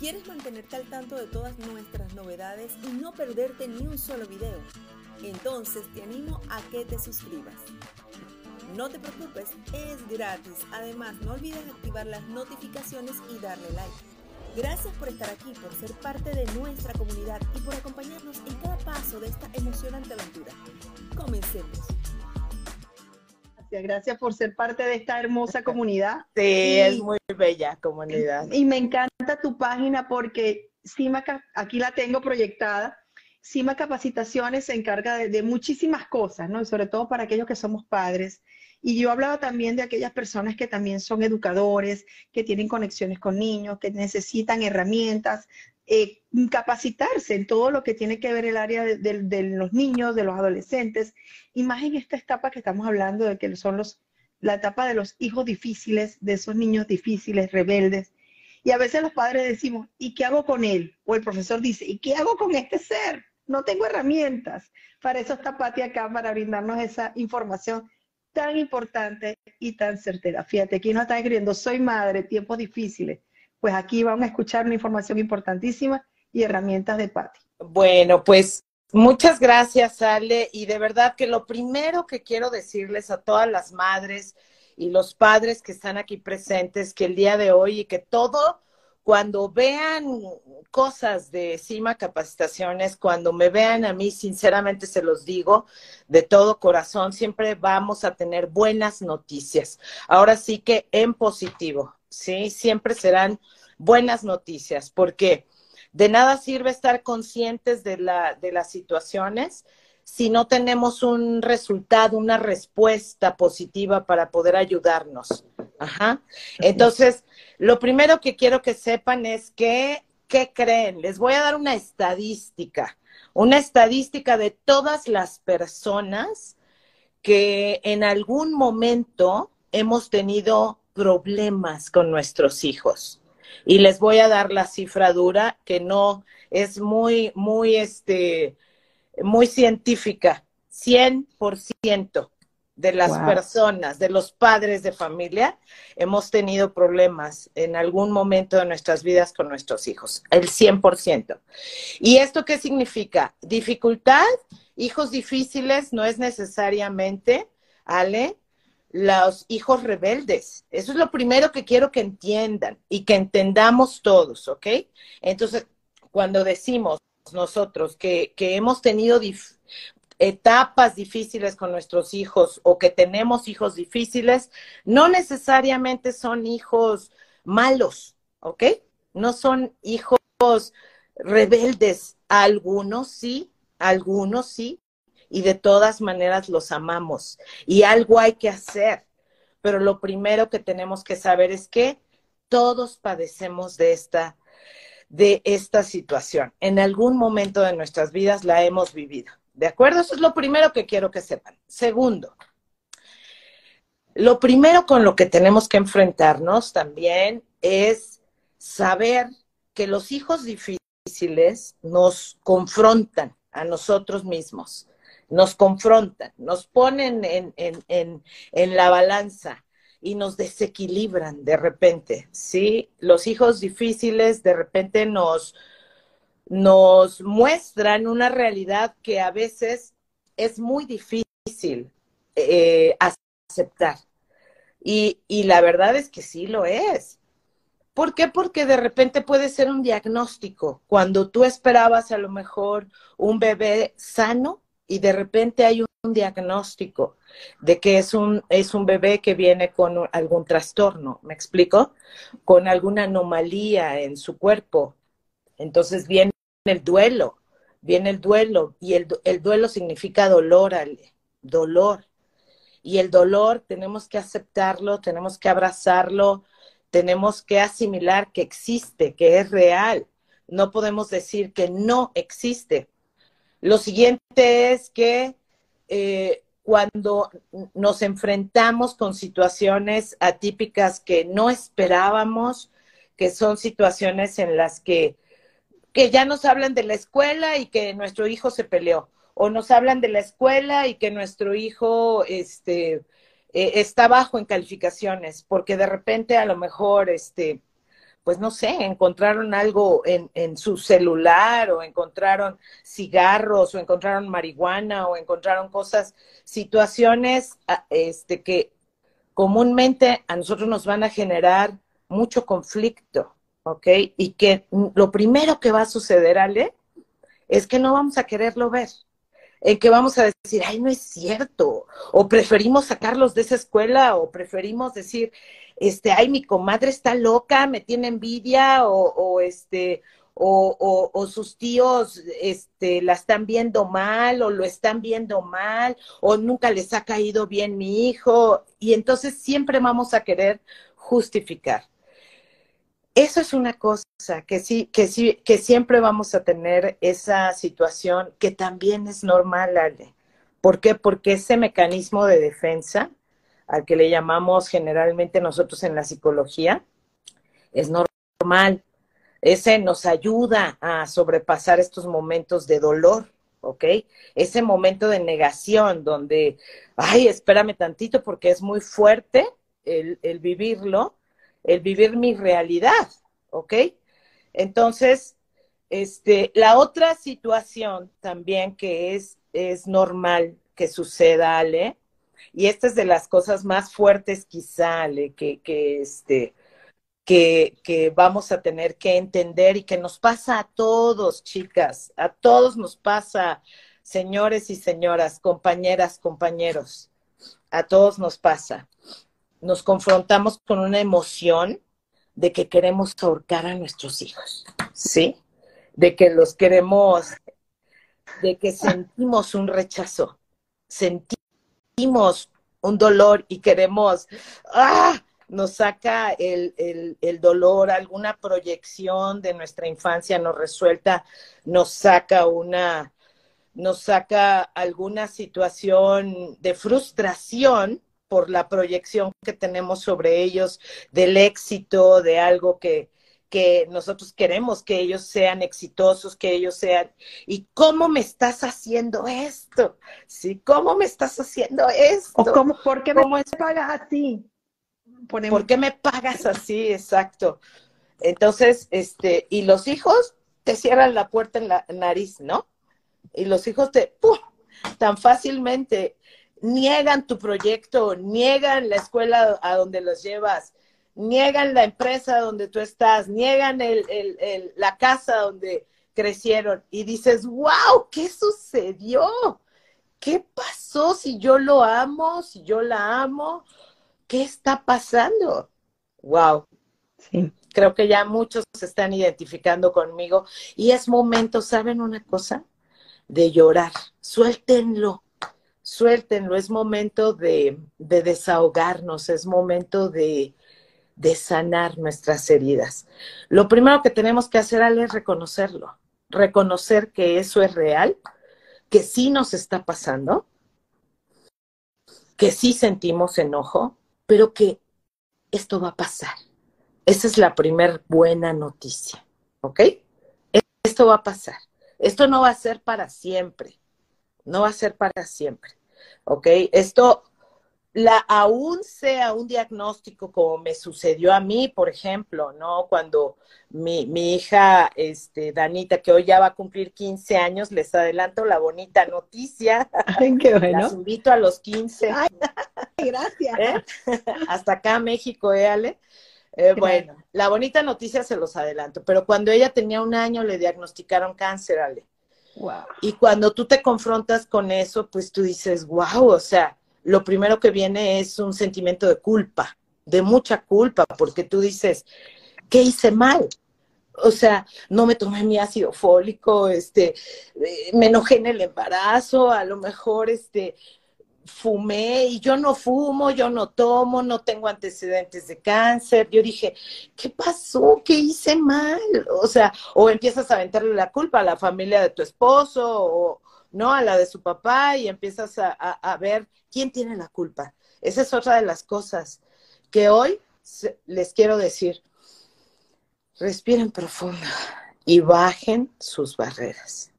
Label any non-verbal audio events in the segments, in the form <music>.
¿Quieres mantenerte al tanto de todas nuestras novedades y no perderte ni un solo video? Entonces te animo a que te suscribas. No te preocupes, es gratis. Además, no olvides activar las notificaciones y darle like. Gracias por estar aquí, por ser parte de nuestra comunidad y por acompañarnos en cada paso de esta emocionante aventura. Comencemos. Gracias por ser parte de esta hermosa <laughs> comunidad. Sí, es muy bella comunidad. Y me encanta tu página porque Cima, aquí la tengo proyectada. Cima Capacitaciones se encarga de, muchísimas cosas, ¿no? Y sobre todo para aquellos que somos padres. Y yo hablaba también de aquellas personas que también son educadores, que tienen conexiones con niños, que necesitan herramientas, eh, capacitarse en todo lo que tiene que ver el área de, los niños, de los adolescentes, y más en esta etapa que estamos hablando de que son los, la etapa de los hijos difíciles, de esos niños difíciles, rebeldes. Y a veces los padres decimos, ¿y qué hago con él? O el profesor dice, ¿y qué hago con este ser? No tengo herramientas. Para eso está Pati acá, para brindarnos esa información tan importante y tan certera. Fíjate, aquí nos está escribiendo, soy madre, tiempos difíciles pues aquí vamos a escuchar una información importantísima y herramientas de Patti. Bueno, pues muchas gracias, Ale. Y de verdad que lo primero que quiero decirles a todas las madres y los padres que están aquí presentes, que el día de hoy y que todo, cuando vean cosas de CIMA Capacitaciones, cuando me vean a mí, sinceramente se los digo de todo corazón, siempre vamos a tener buenas noticias. Ahora sí que en positivo. ¿Sí? Siempre serán buenas noticias, porque de nada sirve estar conscientes de, la, de las situaciones si no tenemos un resultado, una respuesta positiva para poder ayudarnos. Ajá. Entonces, lo primero que quiero que sepan es que, ¿qué creen? Les voy a dar una estadística, una estadística de todas las personas que en algún momento hemos tenido problemas con nuestros hijos. Y les voy a dar la cifra dura, que no es muy, muy, este, muy científica. 100% de las personas, de los padres de familia, hemos tenido problemas en algún momento de nuestras vidas con nuestros hijos, el 100%. ¿Y esto qué significa? Dificultad, hijos difíciles no es necesariamente, Ale, los hijos rebeldes. Eso es lo primero que quiero que entiendan y que entendamos todos, ¿ok? Entonces, cuando decimos nosotros que, hemos tenido etapas difíciles con nuestros hijos o que tenemos hijos difíciles, no necesariamente son hijos malos, ¿ok? No son hijos rebeldes. Algunos sí, algunos sí, y de todas maneras los amamos y algo hay que hacer. Pero lo primero que tenemos que saber es que todos padecemos de esta de esta situación. En algún momento de nuestras vidas la hemos vivido. ¿De acuerdo? Eso es lo primero que quiero que sepan. Segundo, lo primero con lo que tenemos que enfrentarnos también es saber que los hijos difíciles nos confrontan a nosotros mismos nos confrontan, nos ponen en, en, en, la balanza y nos desequilibran de repente, ¿sí? Los hijos difíciles de repente nos, nos muestran una realidad que a veces es muy difícil eh, aceptar. Y, y la verdad es que sí lo es. ¿Por qué? Porque de repente puede ser un diagnóstico. Cuando tú esperabas a lo mejor un bebé sano, y de repente hay un diagnóstico de que es un, es un bebé que viene con algún trastorno, ¿me explico? Con alguna anomalía en su cuerpo. Entonces viene el duelo, viene el duelo y el, el duelo significa dolor, Ale, dolor. Y el dolor tenemos que aceptarlo, tenemos que abrazarlo, tenemos que asimilar que existe, que es real. No podemos decir que no existe, lo siguiente es que eh, cuando nos enfrentamos con situaciones atípicas que no esperábamos, que son situaciones en las que, que ya nos hablan de la escuela y que nuestro hijo se peleó, o nos hablan de la escuela y que nuestro hijo este, eh, está bajo en calificaciones, porque de repente a lo mejor este, pues no sé, encontraron algo en, su celular o encontraron cigarros o encontraron marihuana o encontraron cosas, situaciones ah, este, que comúnmente a nosotros nos van a generar mucho conflicto, ¿ok? Y que lo primero que va a suceder, Ale, es que no vamos a quererlo ver en que vamos a decir, ay, no es cierto, o preferimos sacarlos de esa escuela, o preferimos decir, este, ay, mi comadre está loca, me tiene envidia, o, este, o, o, sus tíos este, la están viendo mal, o lo están viendo mal, o nunca les ha caído bien mi hijo, y entonces siempre vamos a querer justificar. Eso es una cosa que sí, que sí, que siempre vamos a tener esa situación que también es normal, Ale. ¿Por qué? Porque ese mecanismo de defensa, al que le llamamos generalmente nosotros en la psicología, es normal. Ese nos ayuda a sobrepasar estos momentos de dolor, ¿ok? Ese momento de negación donde, ay, espérame tantito porque es muy fuerte el, vivirlo, el vivir mi realidad, ¿ok? Entonces, este, la otra situación también que es, es normal que suceda, Ale, y esta es de las cosas más fuertes quizá, que, que, este, que, que vamos a tener que entender y que nos pasa a todos, chicas, a todos nos pasa, señores y señoras, compañeras, compañeros, a todos nos pasa nos confrontamos con una emoción de que queremos ahorcar a nuestros hijos, ¿sí? De que los queremos, de que sentimos un rechazo, sentimos un dolor y queremos, ¡ah! Nos saca el, el, el dolor, alguna proyección de nuestra infancia no resuelta, nos saca una, nos saca alguna situación de frustración por la proyección que tenemos sobre ellos, del éxito, de algo que, que nosotros queremos que ellos sean exitosos, que ellos sean. ¿Y cómo me estás haciendo esto? ¿Sí? ¿Cómo me estás haciendo esto? ¿O cómo, ¿Por qué me pagas así? ¿Por qué me pagas así? Exacto. Entonces, este, y los hijos te cierran la puerta en la nariz, ¿no? Y los hijos te, ¡pum! tan fácilmente niegan tu proyecto, niegan la escuela a donde los llevas, niegan la empresa donde tú estás, niegan el, el, la casa donde crecieron y dices, wow, ¿qué sucedió? ¿Qué pasó si yo lo amo, si yo la amo? ¿Qué está pasando? Wow. Sí. Creo que ya muchos se están identificando conmigo y es momento, ¿saben una cosa? De llorar. Suéltenlo suéltenlo, es momento de, desahogarnos, es momento de, sanar nuestras heridas. Lo primero que tenemos que hacer es reconocerlo, reconocer que eso es real, que sí nos está pasando, que sí sentimos enojo, pero que esto va a pasar. Esa es la primera buena noticia, ¿ok? Esto va a pasar. Esto no va a ser para siempre. No va a ser para siempre. ¿ok? Esto, la, aún sea un diagnóstico como me sucedió a mí, por ejemplo, ¿no? Cuando mi, mi hija, este, Danita, que hoy ya va a cumplir 15 años, les adelanto la bonita noticia. Ay, qué <laughs> bueno. Las invito a los 15. Ay, <laughs> gracias. ¿Eh? <laughs> Hasta acá, México, ¿eh, Ale? Eh, bueno, la bonita noticia se los adelanto, pero cuando ella tenía un año le diagnosticaron cáncer, Ale. Y cuando tú te confrontas con eso, pues tú dices, wow, o sea, lo primero que viene es un sentimiento de culpa, de mucha culpa, porque tú dices, ¿qué hice mal? O sea, no me tomé mi ácido fólico, este, eh, me enojé en el embarazo, a lo mejor, este, fumé y yo no fumo, yo no tomo, no tengo antecedentes de cáncer. Yo dije, ¿qué pasó? ¿Qué hice mal? O sea, o empiezas a aventarle la culpa a la familia de tu esposo o no a la de su papá y empiezas a, a ver quién tiene la culpa. Esa es otra de las cosas que hoy les quiero decir. Respiren profundo y bajen sus barreras.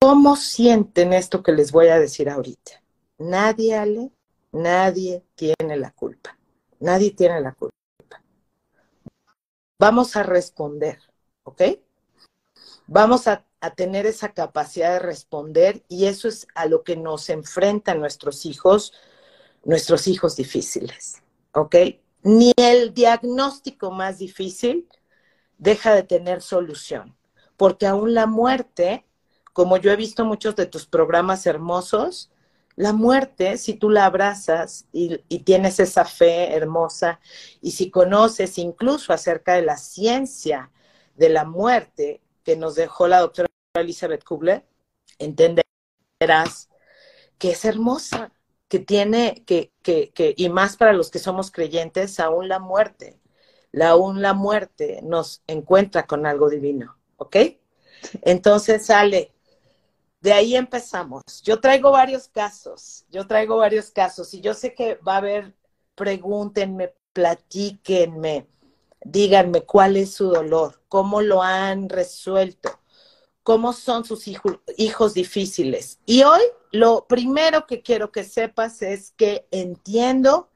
¿Cómo sienten esto que les voy a decir ahorita? Nadie, Ale, nadie tiene la culpa. Nadie tiene la culpa. vamos a responder, ¿ok? Vamos a, a, tener esa capacidad de responder y eso es a lo que nos enfrentan nuestros hijos, nuestros hijos difíciles, ¿ok? Ni el diagnóstico más difícil deja de tener solución, porque aún la muerte, como yo he visto muchos de tus programas hermosos, la muerte, si tú la abrazas y, y, tienes esa fe hermosa, y si conoces incluso acerca de la ciencia de la muerte que nos dejó la doctora Elizabeth Kubler, entenderás que es hermosa, que tiene, que, que, que, y más para los que somos creyentes, aún la muerte, la, aún la muerte nos encuentra con algo divino, ¿ok? Entonces sale, de ahí empezamos. Yo traigo varios casos, yo traigo varios casos y yo sé que va a haber, pregúntenme, platíquenme, díganme cuál es su dolor, cómo lo han resuelto, cómo son sus hijos, difíciles. Y hoy lo primero que quiero que sepas es que entiendo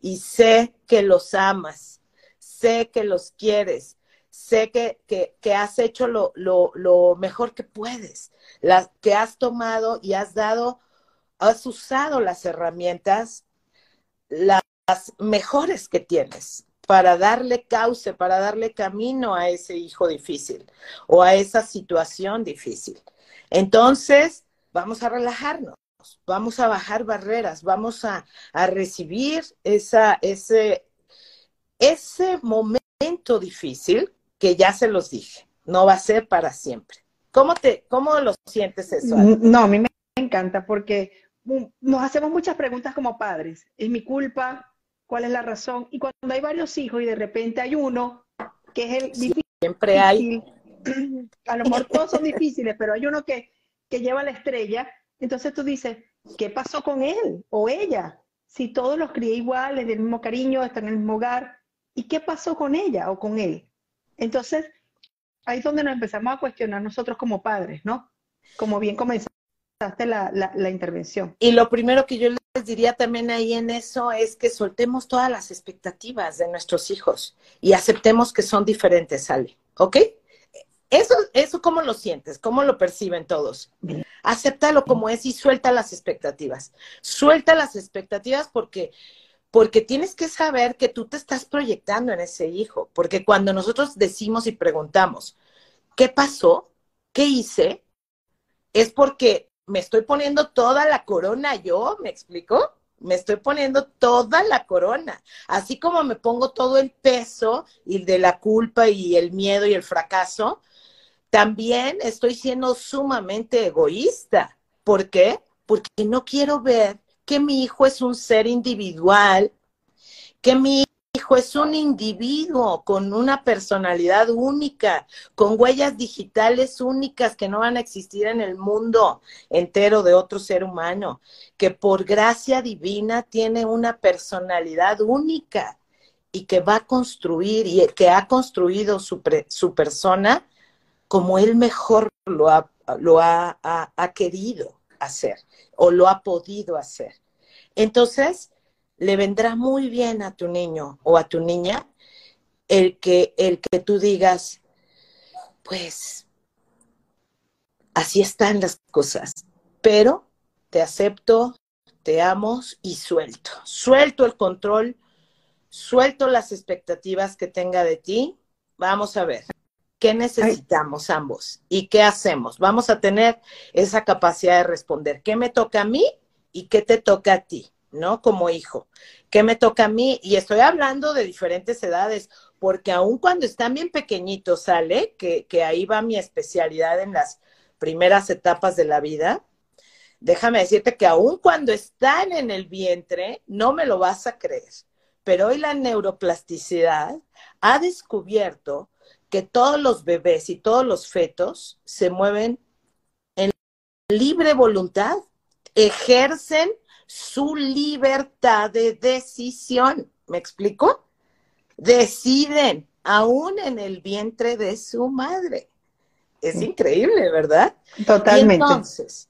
y sé que los amas, sé que los quieres, sé que, que, que has hecho lo, lo, lo, mejor que puedes, la, que has tomado y has dado, has usado las herramientas, las mejores que tienes para darle cauce, para darle camino a ese hijo difícil o a esa situación difícil. Entonces, vamos a relajarnos, vamos a bajar barreras, vamos a, a recibir esa, ese, ese momento difícil que ya se los dije, no va a ser para siempre. ¿Cómo, te, cómo lo sientes eso? No, a mí me encanta porque nos hacemos muchas preguntas como padres. ¿Es mi culpa? ¿Cuál es la razón? Y cuando hay varios hijos y de repente hay uno que es el difícil. Siempre hay. A lo mejor todos son difíciles, pero hay uno que, que lleva la estrella. Entonces tú dices, ¿qué pasó con él o ella? Si todos los crié igual, del mismo cariño, están en el mismo hogar. ¿Y qué pasó con ella o con él? Entonces, ahí es donde nos empezamos a cuestionar nosotros como padres, ¿no? Como bien comenzaste la, la, la, intervención. Y lo primero que yo les diría también ahí en eso es que soltemos todas las expectativas de nuestros hijos y aceptemos que son diferentes, Ale, ¿ok? Eso, eso ¿cómo lo sientes? ¿Cómo lo perciben todos? Acéptalo como es y suelta las expectativas. Suelta las expectativas porque porque tienes que saber que tú te estás proyectando en ese hijo, porque cuando nosotros decimos y preguntamos, ¿qué pasó? ¿Qué hice? Es porque me estoy poniendo toda la corona yo, ¿me explico? Me estoy poniendo toda la corona, así como me pongo todo el peso y de la culpa y el miedo y el fracaso, también estoy siendo sumamente egoísta. ¿Por qué? Porque no quiero ver que mi hijo es un ser individual, que mi es un individuo con una personalidad única, con huellas digitales únicas que no van a existir en el mundo entero de otro ser humano, que por gracia divina tiene una personalidad única y que va a construir y que ha construido su, persona como él mejor lo ha querido hacer o lo ha podido hacer. Entonces, le vendrá muy bien a tu niño o a tu niña el que, el que tú digas, pues, así están las cosas, pero te acepto, te amo y suelto. Suelto el control, suelto las expectativas que tenga de ti. Vamos a ver. ¿Qué necesitamos ambos? ¿Y qué hacemos? Vamos a tener esa capacidad de responder. ¿Qué me toca a mí y qué te toca a ti? ¿No? Como hijo. ¿Qué me toca a mí? Y estoy hablando de diferentes edades, porque aun cuando están bien pequeñitos, sale, que, que ahí va mi especialidad en las primeras etapas de la vida, déjame decirte que aun cuando están en el vientre, no me lo vas a creer, pero hoy la neuroplasticidad ha descubierto que todos los bebés y todos los fetos se mueven en libre voluntad, ejercen su libertad de decisión. ¿Me explico? Deciden aún en el vientre de su madre. Es increíble, ¿verdad? Totalmente. Y entonces,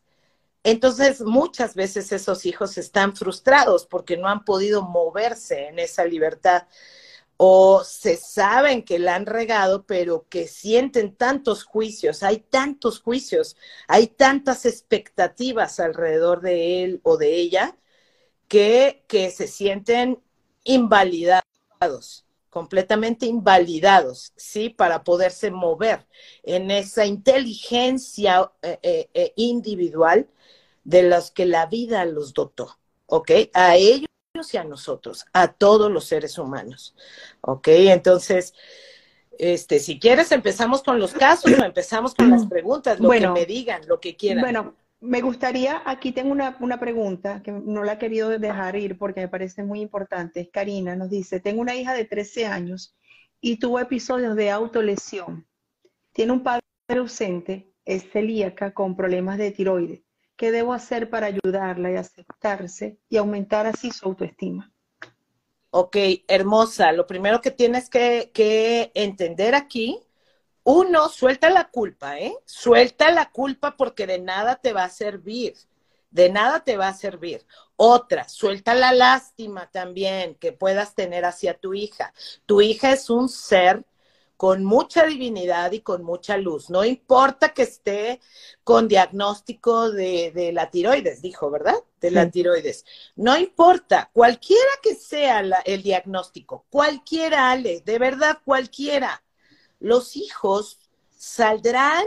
entonces, muchas veces esos hijos están frustrados porque no han podido moverse en esa libertad o se saben que la han regado, pero que sienten tantos juicios, hay tantos juicios, hay tantas expectativas alrededor de él o de ella que, que se sienten invalidados, completamente invalidados, ¿sí? Para poderse mover en esa inteligencia eh, eh, eh, individual de los que la vida los dotó, ¿ok? A ellos y a nosotros, a todos los seres humanos. ¿Ok? Entonces, este, si quieres, empezamos con los casos o empezamos con las preguntas, lo que me digan, lo que quieran. Bueno, me gustaría, aquí tengo una, una, pregunta que no la he querido dejar ir porque me parece muy importante. Karina nos dice, tengo una hija de 13 años y tuvo episodios de autolesión. Tiene un padre ausente, es celíaca con problemas de tiroides. ¿Qué debo hacer para ayudarla y aceptarse y aumentar así su autoestima? Ok, hermosa. Lo primero que tienes que, que entender aquí, uno, suelta la culpa, ¿eh? Suelta la culpa porque de nada te va a servir. De nada te va a servir. Otra, suelta la lástima también que puedas tener hacia tu hija. Tu hija es un ser con mucha divinidad y con mucha luz. No importa que esté con diagnóstico de, la tiroides, dijo, ¿verdad? De la tiroides. No importa, cualquiera que sea el diagnóstico, cualquiera, Ale, de verdad cualquiera, los hijos saldrán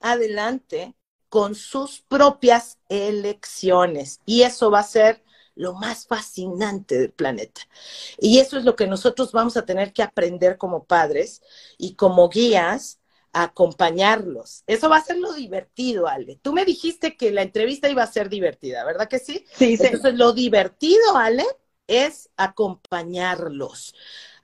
adelante con sus propias elecciones y eso va a ser lo más fascinante del planeta. Y eso es lo que nosotros vamos a tener que aprender como padres y como guías a acompañarlos. Eso va a ser lo divertido, Ale. Tú me dijiste que la entrevista iba a ser divertida, ¿verdad que sí? Sí, sí. Entonces, lo divertido, Ale, es acompañarlos.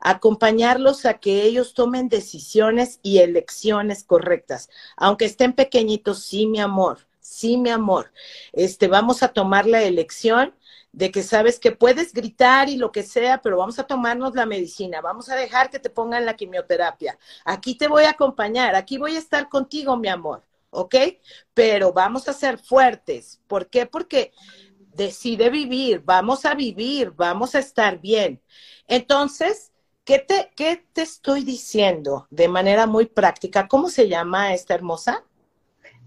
Acompañarlos a que ellos tomen decisiones y elecciones correctas. Aunque estén pequeñitos, sí, mi amor, sí, mi amor. Este, vamos a tomar la elección de que sabes que puedes gritar y lo que sea, pero vamos a tomarnos la medicina, vamos a dejar que te pongan la quimioterapia. Aquí te voy a acompañar, aquí voy a estar contigo, mi amor, ¿ok? Pero vamos a ser fuertes. ¿Por qué? Porque decide vivir, vamos a vivir, vamos a estar bien. Entonces, ¿qué te, qué te estoy diciendo de manera muy práctica? ¿Cómo se llama esta hermosa?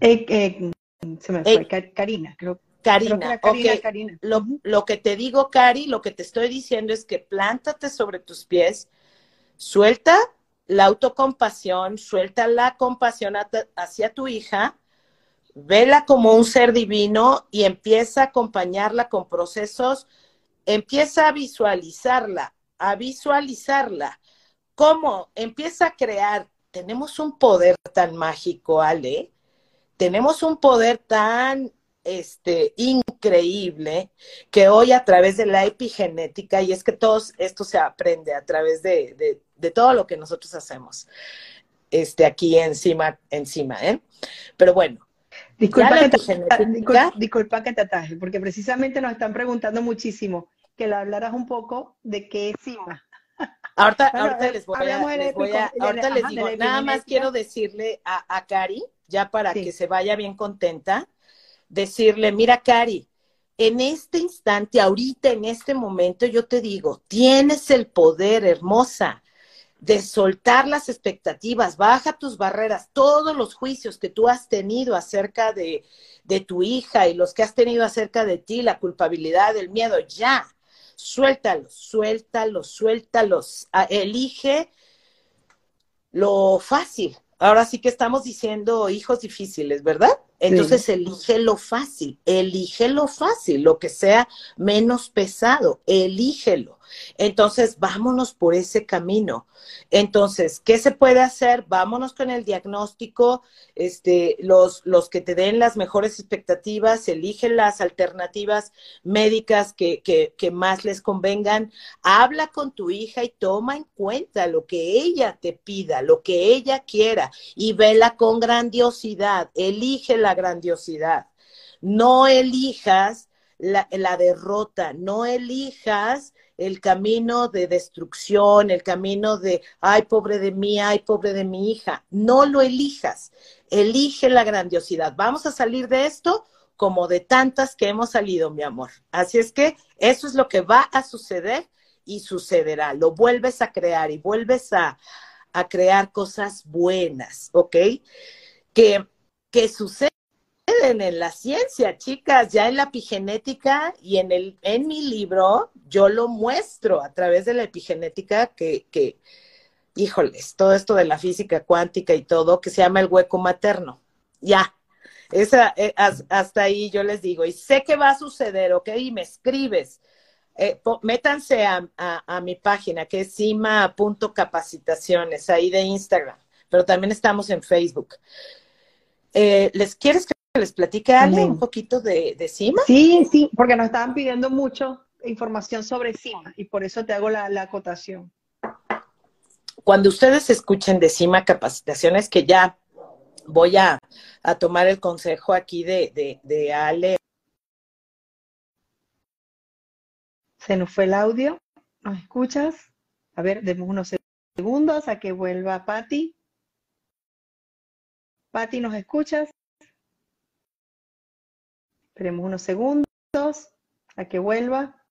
Eh, eh, se me fue, eh, Karina, creo. Karina, Karina, Lo, lo, que te digo, Cari, lo que te estoy diciendo es que plántate sobre tus pies, suelta la autocompasión, suelta la compasión hacia tu hija, vela como un ser divino y empieza a acompañarla con procesos, empieza a visualizarla, a visualizarla. ¿Cómo? Empieza a crear. Tenemos un poder tan mágico, Ale. Tenemos un poder tan este, increíble que hoy a través de la epigenética, y es que todo esto se aprende a través de, de, todo lo que nosotros hacemos este, aquí encima, encima, ¿eh? Pero bueno. Disculpa que, te, disculpa, que te ataje, porque precisamente nos están preguntando muchísimo que le hablaras un poco de qué es CIMA. Ahorita, ahorita les voy a, les voy a ahorita les digo, nada más quiero decirle a, a Cari, ya para que se vaya bien contenta, decirle, mira, Cari, en este instante, ahorita, en este momento, yo te digo, tienes el poder, hermosa, de soltar las expectativas, baja tus barreras, todos los juicios que tú has tenido acerca de, de tu hija y los que has tenido acerca de ti, la culpabilidad, el miedo, ya, suéltalos, suéltalos, suéltalos, elige lo fácil. Ahora sí que estamos diciendo hijos difíciles, ¿verdad? Entonces elige lo fácil, elige lo fácil, lo que sea menos pesado, elígelo. Entonces, vámonos por ese camino. Entonces, ¿qué se puede hacer? Vámonos con el diagnóstico, este, los, los que te den las mejores expectativas, eligen las alternativas médicas que, que, más les convengan, habla con tu hija y toma en cuenta lo que ella te pida, lo que ella quiera y vela con grandiosidad, elige la grandiosidad. No elijas la derrota, no elijas el camino de destrucción, el camino de, ay, pobre de mí, ay, pobre de mi hija. No lo elijas, elige la grandiosidad. Vamos a salir de esto como de tantas que hemos salido, mi amor. Así es que eso es lo que va a suceder y sucederá. Lo vuelves a crear y vuelves a, a crear cosas buenas, ¿ok? Que, que en la ciencia, chicas, ya en la epigenética y en, el, en mi libro yo lo muestro a través de la epigenética que, que, híjoles, todo esto de la física cuántica y todo, que se llama el hueco materno. Ya, esa, eh, hasta ahí yo les digo, y sé que va a suceder, ¿ok? Y me escribes. Eh, métanse a, a, mi página que es cima.capacitaciones, ahí de Instagram, pero también estamos en Facebook. Eh, ¿Les quieres que les platique algo un poquito de, de, CIMA? Sí, sí, porque nos estaban pidiendo mucho información sobre CIMA y por eso te hago la, la acotación. Cuando ustedes escuchen de CIMA Capacitaciones, que ya voy a, a tomar el consejo aquí de, de, de Ale. Se nos fue el audio. ¿Nos escuchas? A ver, demos unos segundos a que vuelva Patti. Patti, ¿nos escuchas? Esperemos unos segundos a que vuelva.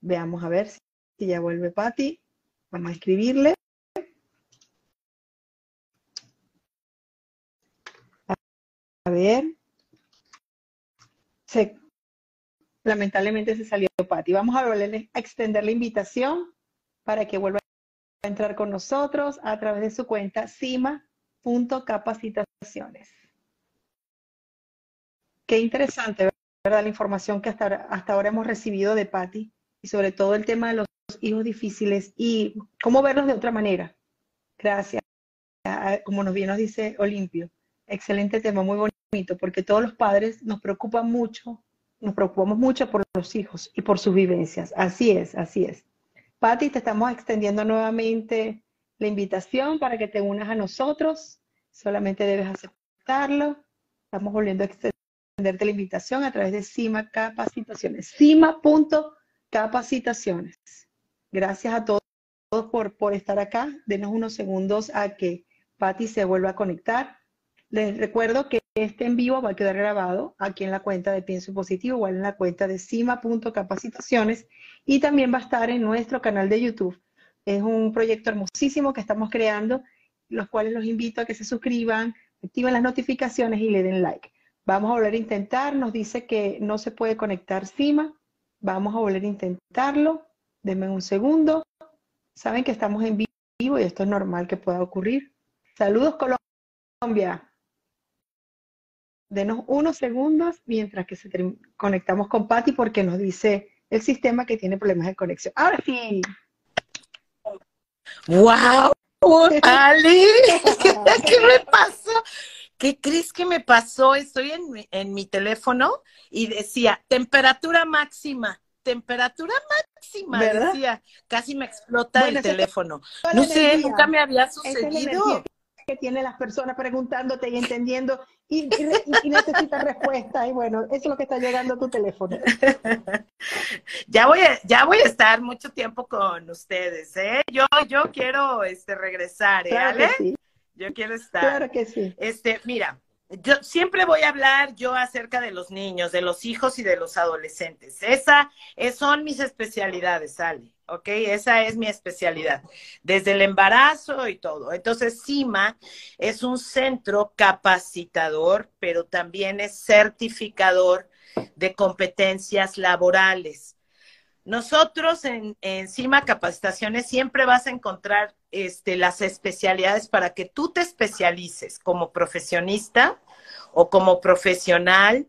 Veamos a ver si ya vuelve Patti. Vamos a escribirle. A ver. Lamentablemente se salió Patti. Vamos a volver a extender la invitación para que vuelva a entrar con nosotros a través de su cuenta cima.capacitaciones. Qué interesante, ¿verdad? La información que hasta ahora, hasta ahora hemos recibido de Patti y sobre todo el tema de los hijos difíciles y cómo verlos de otra manera. Gracias. Como nos bien nos dice Olimpio. Excelente tema, muy bonito, porque todos los padres nos preocupan mucho, nos preocupamos mucho por los hijos y por sus vivencias. Así es, así es. Patti, te estamos extendiendo nuevamente la invitación para que te unas a nosotros. Solamente debes aceptarlo. Estamos volviendo a extenderte la invitación a través de CIMA Capacitaciones. CIMA.capacitaciones. Gracias a todos por, por estar acá. Denos unos segundos a que Patti se vuelva a conectar. Les recuerdo que este en vivo va a quedar grabado aquí en la cuenta de Pienso Positivo, igual en la cuenta de cima.capacitaciones y también va a estar en nuestro canal de YouTube. Es un proyecto hermosísimo que estamos creando, los cuales los invito a que se suscriban, activen las notificaciones y le den like. Vamos a volver a intentar, nos dice que no se puede conectar Cima, vamos a volver a intentarlo, denme un segundo. Saben que estamos en vivo y esto es normal que pueda ocurrir. Saludos Colombia denos unos segundos mientras que se conectamos con Patti porque nos dice el sistema que tiene problemas de conexión. Ahora sí. ¡Wow! <laughs> Ali, <laughs> ¿qué me pasó? ¿Qué crees que me pasó? Estoy en mi, en mi teléfono y decía temperatura máxima, temperatura máxima, decía, casi me explota el teléfono. No sé, nunca me había sucedido que tienen las personas preguntándote y entendiendo y, y, necesitas respuesta. Y bueno, eso es lo que está llegando a tu teléfono. <laughs> ya voy a, ya voy a estar mucho tiempo con ustedes, ¿eh? Yo, yo quiero este regresar, ¿eh? Yo quiero estar. Claro que sí. Este, mira, yo siempre voy a hablar yo acerca de los niños, de los hijos y de los adolescentes. Esa es, son mis especialidades, Ale. ¿ok? Esa es mi especialidad, desde el embarazo y todo. Entonces, CIMA es un centro capacitador, pero también es certificador de competencias laborales. Nosotros en, en CIMA Capacitaciones siempre vas a encontrar este, las especialidades para que tú te especialices como profesionista o como profesional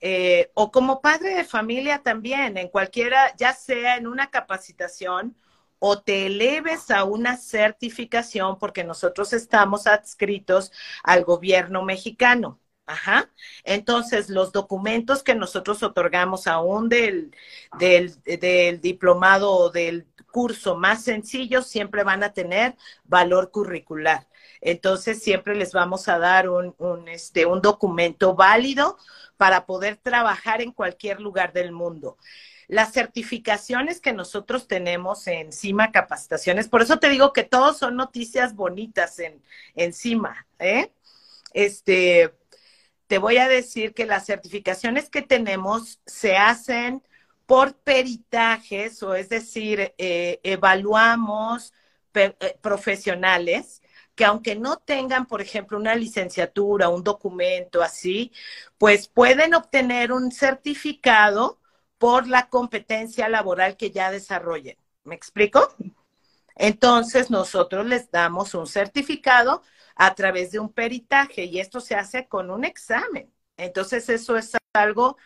eh, o como padre de familia también, en cualquiera, ya sea en una capacitación o te eleves a una certificación, porque nosotros estamos adscritos al gobierno mexicano. Ajá. Entonces, los documentos que nosotros otorgamos aún del, del, diplomado o del curso más sencillo siempre van a tener valor curricular. Entonces, siempre les vamos a dar un, este, un documento válido para poder trabajar en cualquier lugar del mundo. Las certificaciones que nosotros tenemos encima capacitaciones, por eso te digo que todos son noticias bonitas en encima, ¿eh? Este, te voy a decir que las certificaciones que tenemos se hacen por peritajes, o es decir, eh, evaluamos eh, profesionales que aunque no tengan, por ejemplo, una licenciatura, un documento así, pues pueden obtener un certificado por la competencia laboral que ya desarrollen. ¿Me explico? Entonces nosotros les damos un certificado a través de un peritaje y esto se hace con un examen. Entonces eso es algo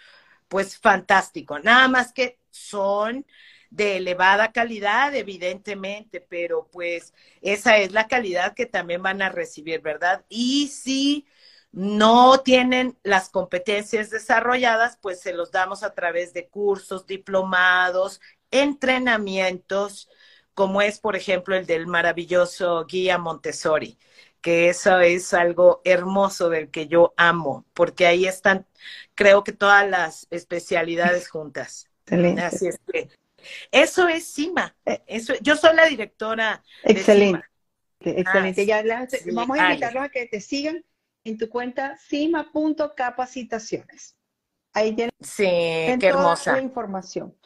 pues fantástico. Nada más que son de elevada calidad, evidentemente, pero pues esa es la calidad que también van a recibir, ¿verdad? Y si no tienen las competencias desarrolladas, pues se los damos a través de cursos, diplomados, entrenamientos, como es, por ejemplo, el del maravilloso guía Montessori, que eso es algo hermoso del que yo amo, porque ahí están, creo que todas las especialidades juntas. <laughs> Excelente. Así es que eso es CIMA. Eh. Eso, yo soy la directora. Excelente. Excelente. ya vamos a invitarlos a que te sigan en tu cuenta cima.capacitaciones. Ahí tienes sí, qué hermosa. la información.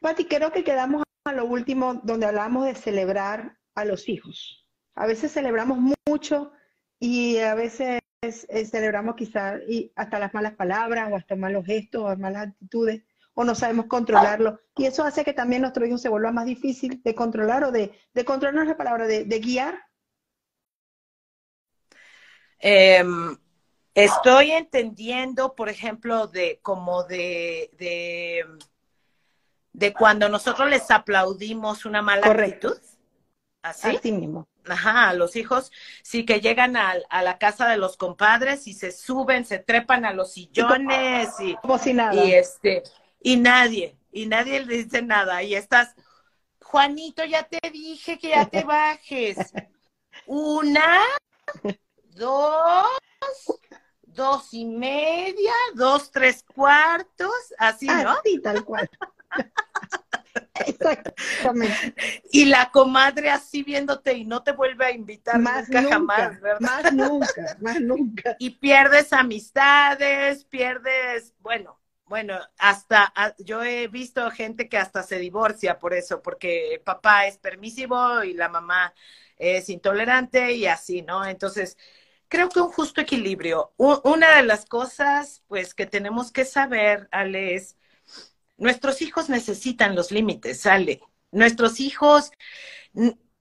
Pati, creo que quedamos a lo último donde hablamos de celebrar a los hijos. A veces celebramos mucho y a veces eh, celebramos quizás hasta las malas palabras o hasta malos gestos o malas actitudes o no sabemos controlarlo. Y eso hace que también nuestro hijo se vuelva más difícil de controlar o de, de controlar la palabra, de, guiar. Em, estoy entendiendo, por ejemplo, de como de, de, de cuando nosotros les aplaudimos una mala actitud. ¿Así? Así mismo. Ajá, los hijos sí que llegan a, a, la casa de los compadres y se suben, se trepan a los sillones y, como si nada. y este y nadie, y nadie le dice nada. Y estás, Juanito, ya te dije que ya te <laughs> bajes. Una, dos, dos y media, dos, tres cuartos, así, ¿no? Así, tal cual. <laughs> Exactamente. Y la comadre así viéndote y no te vuelve a invitar más nunca, jamás, ¿verdad? Más nunca, más nunca. Y pierdes amistades, pierdes, bueno, bueno, hasta yo he visto gente que hasta se divorcia por eso, porque el papá es permisivo y la mamá es intolerante y así, ¿no? Entonces, creo que un justo equilibrio. una de las cosas, pues, que tenemos que saber, Ale, es, nuestros hijos necesitan los límites, Ale. Nuestros hijos,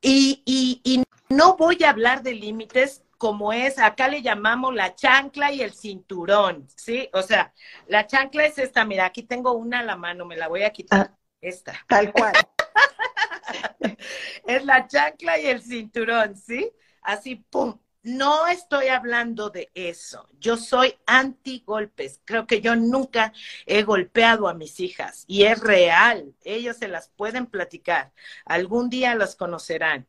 y, y, y no voy a hablar de límites como es, acá le llamamos la chancla y el cinturón, ¿sí? O sea, la chancla es esta, mira, aquí tengo una a la mano, me la voy a quitar. Ah, esta. Tal cual. <laughs> es la chancla y el cinturón, ¿sí? Así, ¡pum! No estoy hablando de eso. Yo soy anti golpes. Creo que yo nunca he golpeado a mis hijas y es real. Ellos se las pueden platicar. Algún día las conocerán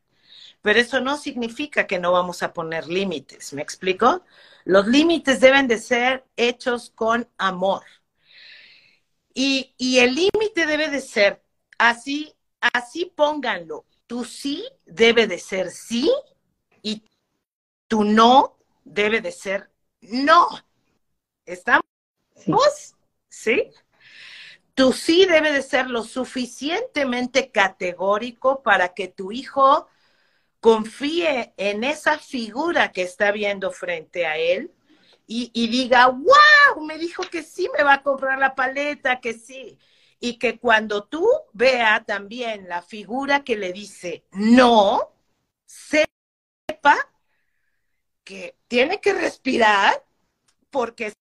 pero eso no significa que no vamos a poner límites, ¿me explico? Los límites deben de ser hechos con amor. Y, el límite debe de ser así, así pónganlo. Tu sí debe de ser sí y tu no debe de ser no. ¿Estamos? ¿Sí? Tu sí debe de ser lo suficientemente categórico para que tu hijo confíe en esa figura que está viendo frente a él y, diga, wow, me dijo que sí me va a comprar la paleta, que sí. Y que cuando tú vea también la figura que le dice no, sepa que tiene que respirar porque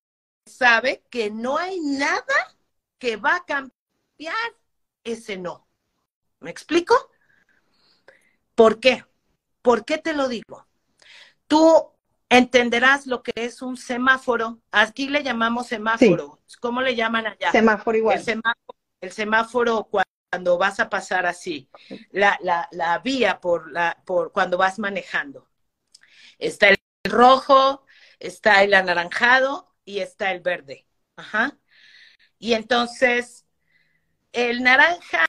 sabe que no hay nada que va a cambiar ese no. ¿Me explico? ¿Por qué? ¿Por qué te lo digo? Tú entenderás lo que es un semáforo. Aquí le llamamos semáforo. ¿Cómo le llaman allá? Semáforo igual. El semáforo, cuando vas a pasar así, la, la, vía por, la, por cuando vas manejando. Está el rojo, está el anaranjado y está el verde. Ajá. Y entonces, el naranja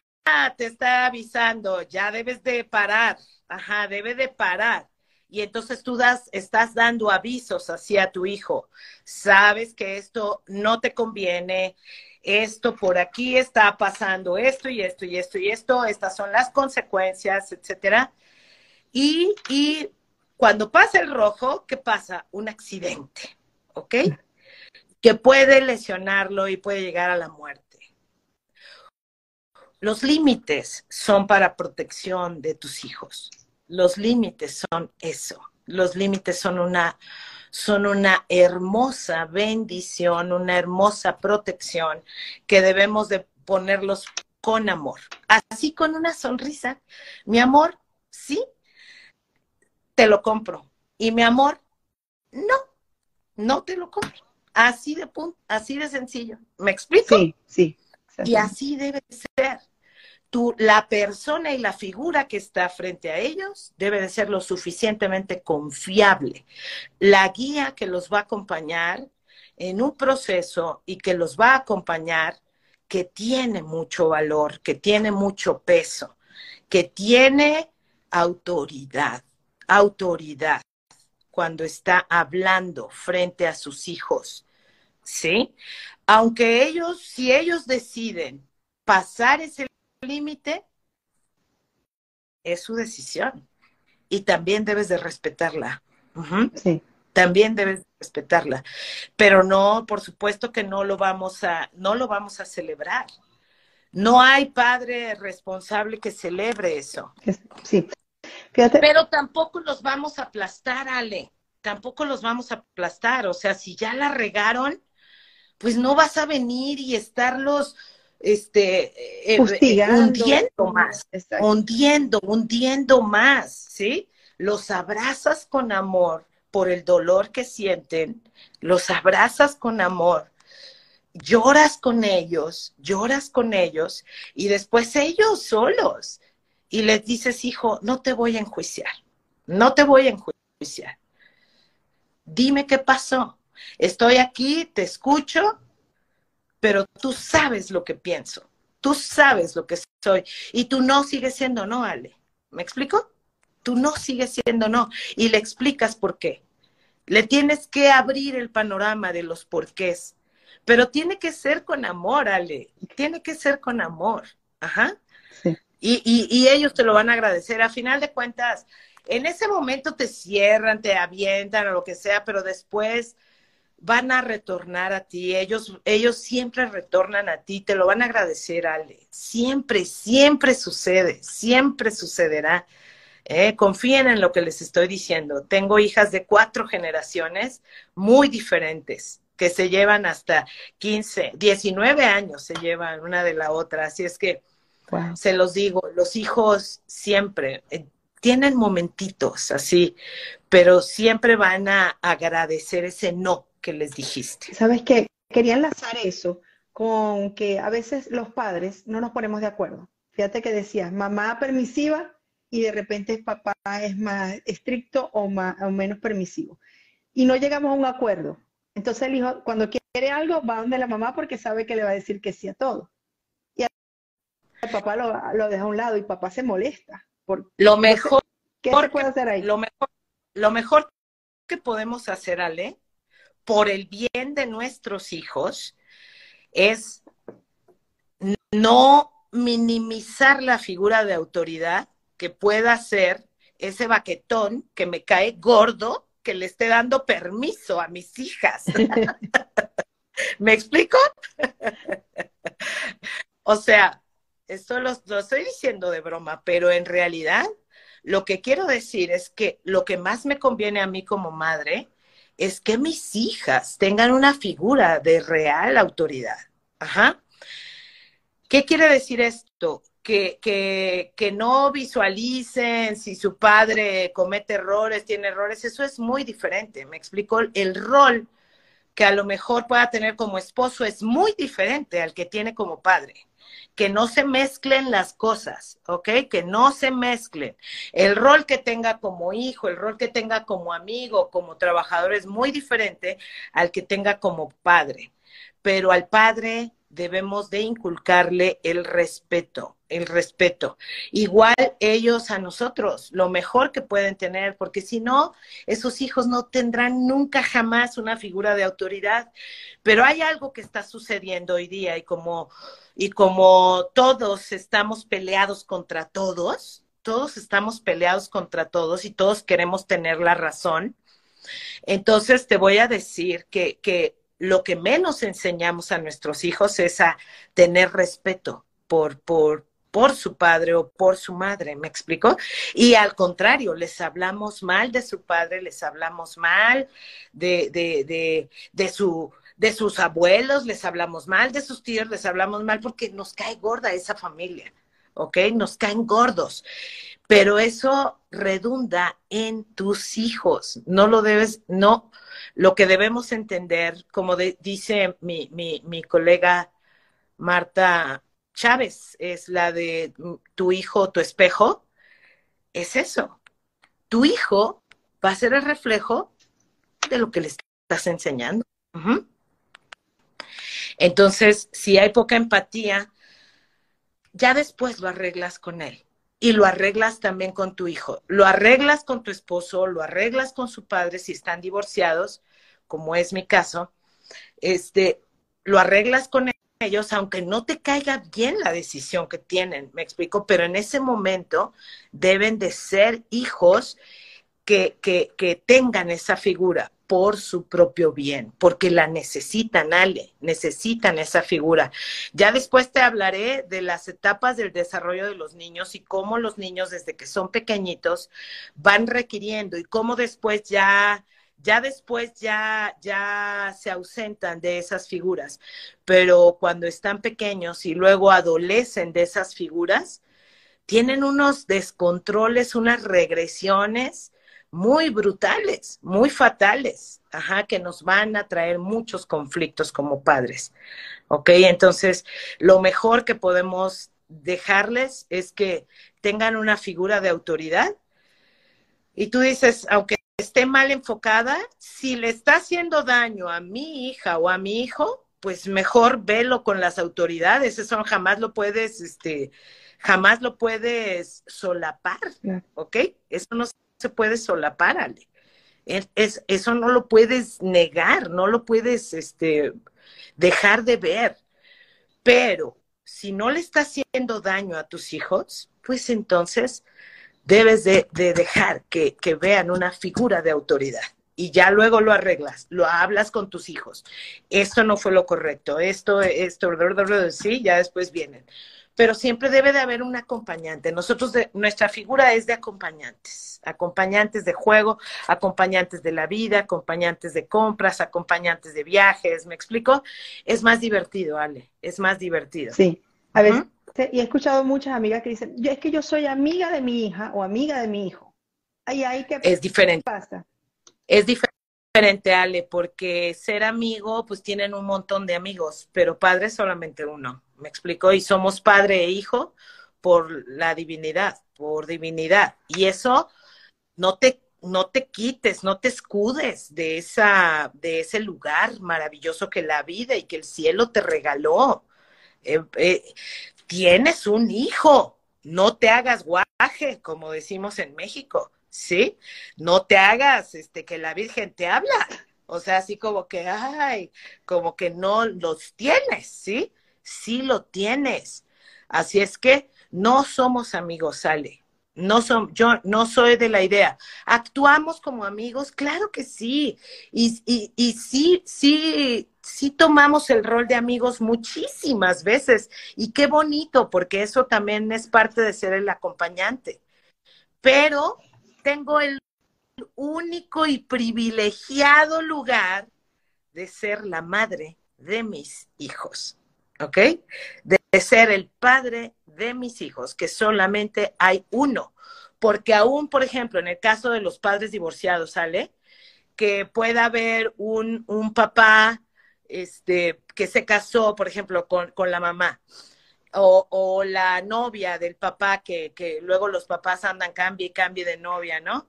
te está avisando, ya debes de parar Ajá, debe de parar. Y entonces tú das, estás dando avisos hacia tu hijo. Sabes que esto no te conviene, esto por aquí está pasando esto y esto y esto y esto, estas son las consecuencias, etcétera. Y, y cuando pasa el rojo, ¿qué pasa? Un accidente, ¿ok? Que puede lesionarlo y puede llegar a la muerte. Los límites son para protección de tus hijos. Los límites son eso. Los límites son una, son una hermosa bendición, una hermosa protección que debemos de ponerlos con amor. Así con una sonrisa. Mi amor, sí, te lo compro. Y mi amor, no, no te lo compro. Así de punto, así de sencillo. ¿Me explico? Sí, sí. Y así debe ser la persona y la figura que está frente a ellos debe de ser lo suficientemente confiable. La guía que los va a acompañar en un proceso y que los va a acompañar que tiene mucho valor, que tiene mucho peso, que tiene autoridad, autoridad cuando está hablando frente a sus hijos. ¿Sí? Aunque ellos, si ellos deciden pasar ese límite es su decisión y también debes de respetarla. Sí. También debes de respetarla, pero no, por supuesto que no lo vamos a, no lo vamos a celebrar. No hay padre responsable que celebre eso. Sí. Pero tampoco los vamos a aplastar, Ale. Tampoco los vamos a aplastar. O sea, si ya la regaron, pues no vas a venir y estarlos este, eh, eh, hundiendo más, hundiendo, hundiendo más, ¿sí? Los abrazas con amor por el dolor que sienten, los abrazas con amor, lloras con ellos, lloras con ellos y después ellos solos y les dices, hijo, no te voy a enjuiciar, no te voy a enjuiciar. Dime qué pasó. Estoy aquí, te escucho, pero tú sabes lo que pienso, tú sabes lo que soy y tú no sigues siendo no, Ale. ¿Me explico? Tú no sigues siendo no y le explicas por qué. Le tienes que abrir el panorama de los porqués, pero tiene que ser con amor, Ale, tiene que ser con amor. Ajá. Y, ellos te lo van a agradecer. A final de cuentas, en ese momento te cierran, te avientan o lo que sea, pero después van a retornar a ti, ellos, ellos siempre retornan a ti, te lo van a agradecer, Ale. Siempre, siempre sucede, siempre sucederá. ¿eh? Confíen en lo que les estoy diciendo. Tengo hijas de cuatro generaciones muy diferentes que se llevan hasta 15, 19 años se llevan una de la otra. Así es que se los digo, los hijos siempre eh, tienen momentitos así, pero siempre van a agradecer ese no que les dijiste. ¿Sabes qué? Quería enlazar eso con que a veces los padres no nos ponemos de acuerdo. Fíjate que decías, mamá permisiva y de repente papá es más estricto o, más, o menos permisivo. Y no llegamos a un acuerdo. Entonces el hijo, cuando quiere algo, va donde la mamá porque sabe que le va a decir que sí a todo. El papá lo, lo deja a un lado y papá se molesta. Por, lo mejor, ¿qué se puede hacer ahí? Lo mejor, lo mejor que podemos hacer, Ale, por el bien de nuestros hijos es no minimizar la figura de autoridad que pueda ser ese baquetón que me cae gordo que le esté dando permiso a mis hijas. <laughs> ¿Me explico? <laughs> o sea, esto lo, estoy diciendo de broma, pero en realidad lo que quiero decir es que lo que más me conviene a mí como madre es que mis hijas tengan una figura de real autoridad. Ajá. ¿Qué quiere decir esto? Que, que, que, no visualicen si su padre comete errores, tiene errores, eso es muy diferente. Me explicó, el rol que a lo mejor pueda tener como esposo es muy diferente al que tiene como padre que no se mezclen las cosas, ¿ok? Que no se mezclen. El rol que tenga como hijo, el rol que tenga como amigo, como trabajador es muy diferente al que tenga como padre. Pero al padre debemos de inculcarle el respeto, el respeto. Igual ellos a nosotros, lo mejor que pueden tener, porque si no, esos hijos no tendrán nunca jamás una figura de autoridad. Pero hay algo que está sucediendo hoy día y como, y como todos estamos peleados contra todos, todos estamos peleados contra todos y todos queremos tener la razón. Entonces te voy a decir que, que lo que menos enseñamos a nuestros hijos es a tener respeto por, por, por su padre o por su madre, ¿me explico? Y al contrario, les hablamos mal de su padre, les hablamos mal de, de, de, de, su, de sus abuelos, les hablamos mal de sus tíos, les hablamos mal porque nos cae gorda esa familia, ¿ok? Nos caen gordos. Pero eso redunda en tus hijos. No lo debes, no, lo que debemos entender, como dice mi, mi, mi colega Marta Chávez, es la de tu hijo, tu espejo, es eso. Tu hijo va a ser el reflejo de lo que le estás enseñando. Entonces, si hay poca empatía, ya después lo arreglas con él y lo arreglas también con tu hijo. Lo arreglas con tu esposo, lo arreglas con su padre si están divorciados, como es mi caso. Este, lo arreglas con ellos, aunque no te caiga bien la decisión que tienen, me explico, pero en ese momento deben de ser hijos que, tengan esa figura por su propio bien, porque la necesitan, Ale, necesitan esa figura. Ya después te hablaré de las etapas del desarrollo de los niños y cómo los niños desde que son pequeñitos van requiriendo y cómo después ya ya después ya, ya se ausentan de esas figuras, pero cuando están pequeños y luego adolecen de esas figuras, tienen unos descontroles, unas regresiones muy brutales, muy fatales, ajá, que nos van a traer muchos conflictos como padres. ¿Ok? Entonces, lo mejor que podemos dejarles es que tengan una figura de autoridad. Y tú dices, aunque esté mal enfocada, si le está haciendo daño a mi hija o a mi hijo, pues mejor velo con las autoridades. Eso jamás lo puedes, este, jamás lo puedes solapar, ¿ok? Eso no se puede solapar, Ale. Es, eso no lo puedes negar, no lo puedes este, dejar de ver. Pero si no le está haciendo daño a tus hijos, pues entonces debes de, dejar que, vean una figura de autoridad y ya luego lo arreglas, lo hablas con tus hijos. Esto no fue lo correcto, esto, esto, sí, ya después vienen. Pero siempre debe de haber un acompañante. Nosotros, de, nuestra figura es de acompañantes, acompañantes de juego, acompañantes de la vida, acompañantes de compras, acompañantes de viajes, ¿me explico? Es más divertido, Ale, es más divertido. Sí, a ver, y he escuchado muchas amigas que dicen, es que yo soy amiga de mi hija o amiga de mi hijo. Ahí, ahí, ¿qué es diferente. pasa? Es diferente, Ale, porque ser amigo, pues tienen un montón de amigos, pero padre solamente uno. ¿Me explico? Y somos padre e hijo por la divinidad, por divinidad. Y eso no te no te quites, no te escudes de esa de ese lugar maravilloso que la vida y que el cielo te regaló. Eh, eh, tienes un hijo, no te hagas guaje, como decimos en México, ¿sí? No te hagas este que la Virgen te habla. O sea, así como que, ay, como que no los tienes, ¿sí? Sí lo tienes. Así es que no somos amigos, sale. No son, yo no soy de la idea. ¿Actuamos como amigos? Claro que sí. Y, y, y sí, sí, sí tomamos el rol de amigos muchísimas veces. Y qué bonito, porque eso también es parte de ser el acompañante. Pero tengo el único y privilegiado lugar de ser la madre de mis hijos. ¿Ok? De ser el padre de mis hijos, que solamente hay uno. Porque aún, por ejemplo, en el caso de los padres divorciados, ¿sale? Que pueda haber un, un papá este, que se casó, por ejemplo, con, con la mamá. O, la novia del papá, que, luego los papás andan cambie y cambie de novia, ¿no?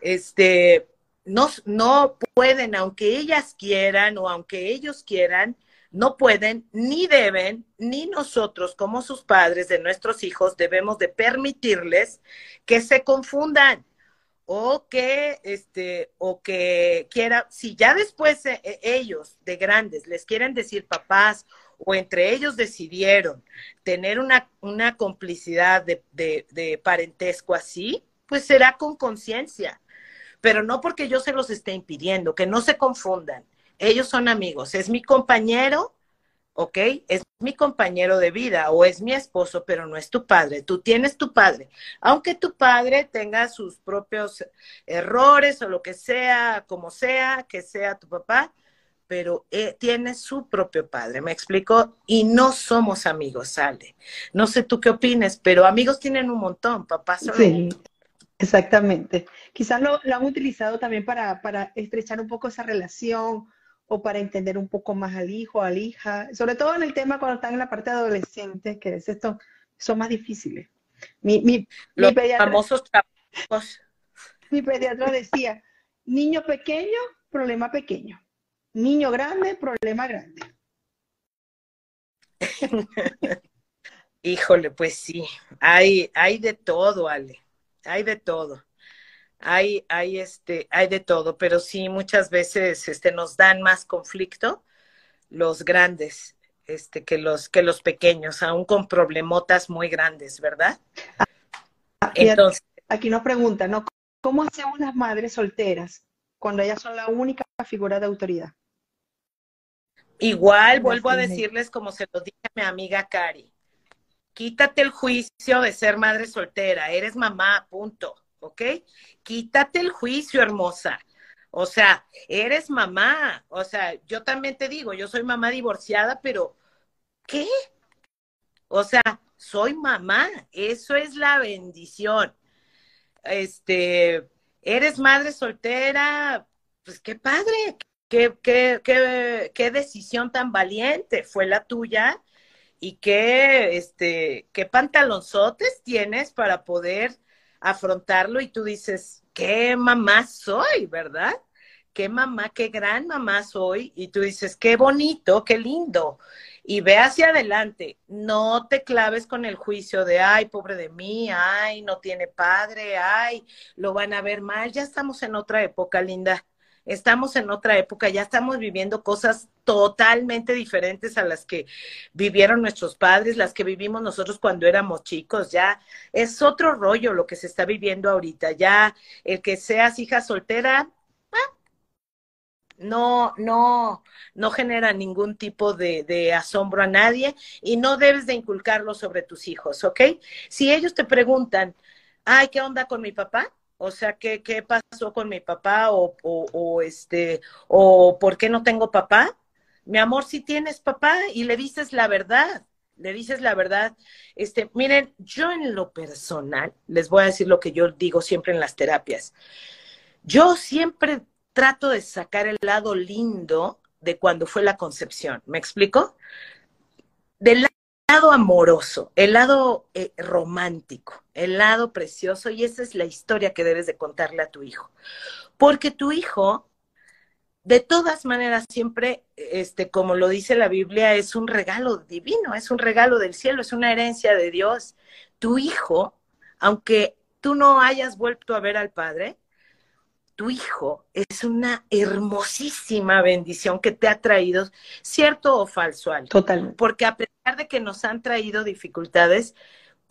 Este, no, no pueden, aunque ellas quieran o aunque ellos quieran, no pueden, ni deben, ni nosotros como sus padres de nuestros hijos debemos de permitirles que se confundan o que este o que quiera si ya después eh, ellos de grandes les quieren decir papás o entre ellos decidieron tener una, una complicidad de, de parentesco así, pues será con conciencia, pero no porque yo se los esté impidiendo, que no se confundan. Ellos son amigos, es mi compañero, ¿ok? Es mi compañero de vida o es mi esposo, pero no es tu padre. Tú tienes tu padre. Aunque tu padre tenga sus propios errores o lo que sea, como sea, que sea tu papá, pero eh, tiene su propio padre, ¿me explico? Y no somos amigos, sale. No sé tú qué opines, pero amigos tienen un montón, papá Sí, exactamente. Quizás lo, lo han utilizado también para, para estrechar un poco esa relación o para entender un poco más al hijo, a la hija, sobre todo en el tema cuando están en la parte de adolescentes, que es esto, son más difíciles. Mi, mi, Los pediatra, famosos Mi pediatra decía, niño pequeño, problema pequeño. Niño grande, problema grande. <laughs> Híjole, pues sí, hay, hay de todo, Ale, hay de todo hay, hay, este, hay de todo, pero sí muchas veces este, nos dan más conflicto los grandes este, que, los, que los pequeños, aún con problemotas muy grandes, ¿verdad? Ah, Entonces, aquí nos preguntan, ¿no? ¿Cómo hacen unas madres solteras cuando ellas son la única figura de autoridad? Igual vuelvo a decirles como se lo dije a mi amiga Cari, quítate el juicio de ser madre soltera, eres mamá, punto. ¿ok? Quítate el juicio, hermosa. O sea, eres mamá. O sea, yo también te digo, yo soy mamá divorciada, pero ¿qué? O sea, soy mamá. Eso es la bendición. Este, eres madre soltera, pues qué padre, qué, qué, qué, qué decisión tan valiente fue la tuya y qué, este, qué pantalonzotes tienes para poder afrontarlo y tú dices, qué mamá soy, ¿verdad? Qué mamá, qué gran mamá soy. Y tú dices, qué bonito, qué lindo. Y ve hacia adelante. No te claves con el juicio de, ay, pobre de mí, ay, no tiene padre, ay, lo van a ver mal. Ya estamos en otra época, linda estamos en otra época, ya estamos viviendo cosas totalmente diferentes a las que vivieron nuestros padres, las que vivimos nosotros cuando éramos chicos, ya es otro rollo lo que se está viviendo ahorita, ya el que seas hija soltera, ah, no, no, no genera ningún tipo de, de, asombro a nadie y no debes de inculcarlo sobre tus hijos, ¿ok? Si ellos te preguntan, ay, ¿qué onda con mi papá? O sea, ¿qué, qué pasó con mi papá? O, este, o ¿por qué no tengo papá? Mi amor, si tienes papá y le dices la verdad, le dices la verdad. Este, miren, yo en lo personal, les voy a decir lo que yo digo siempre en las terapias. Yo siempre trato de sacar el lado lindo de cuando fue la concepción. ¿Me explico? Del lado amoroso, el lado eh, romántico, el lado precioso, y esa es la historia que debes de contarle a tu hijo. Porque tu hijo, de todas maneras, siempre, este, como lo dice la Biblia, es un regalo divino, es un regalo del cielo, es una herencia de Dios. Tu hijo, aunque tú no hayas vuelto a ver al Padre, tu hijo es una hermosísima bendición que te ha traído, cierto o falso, Al. Totalmente. Porque a pesar de que nos han traído dificultades,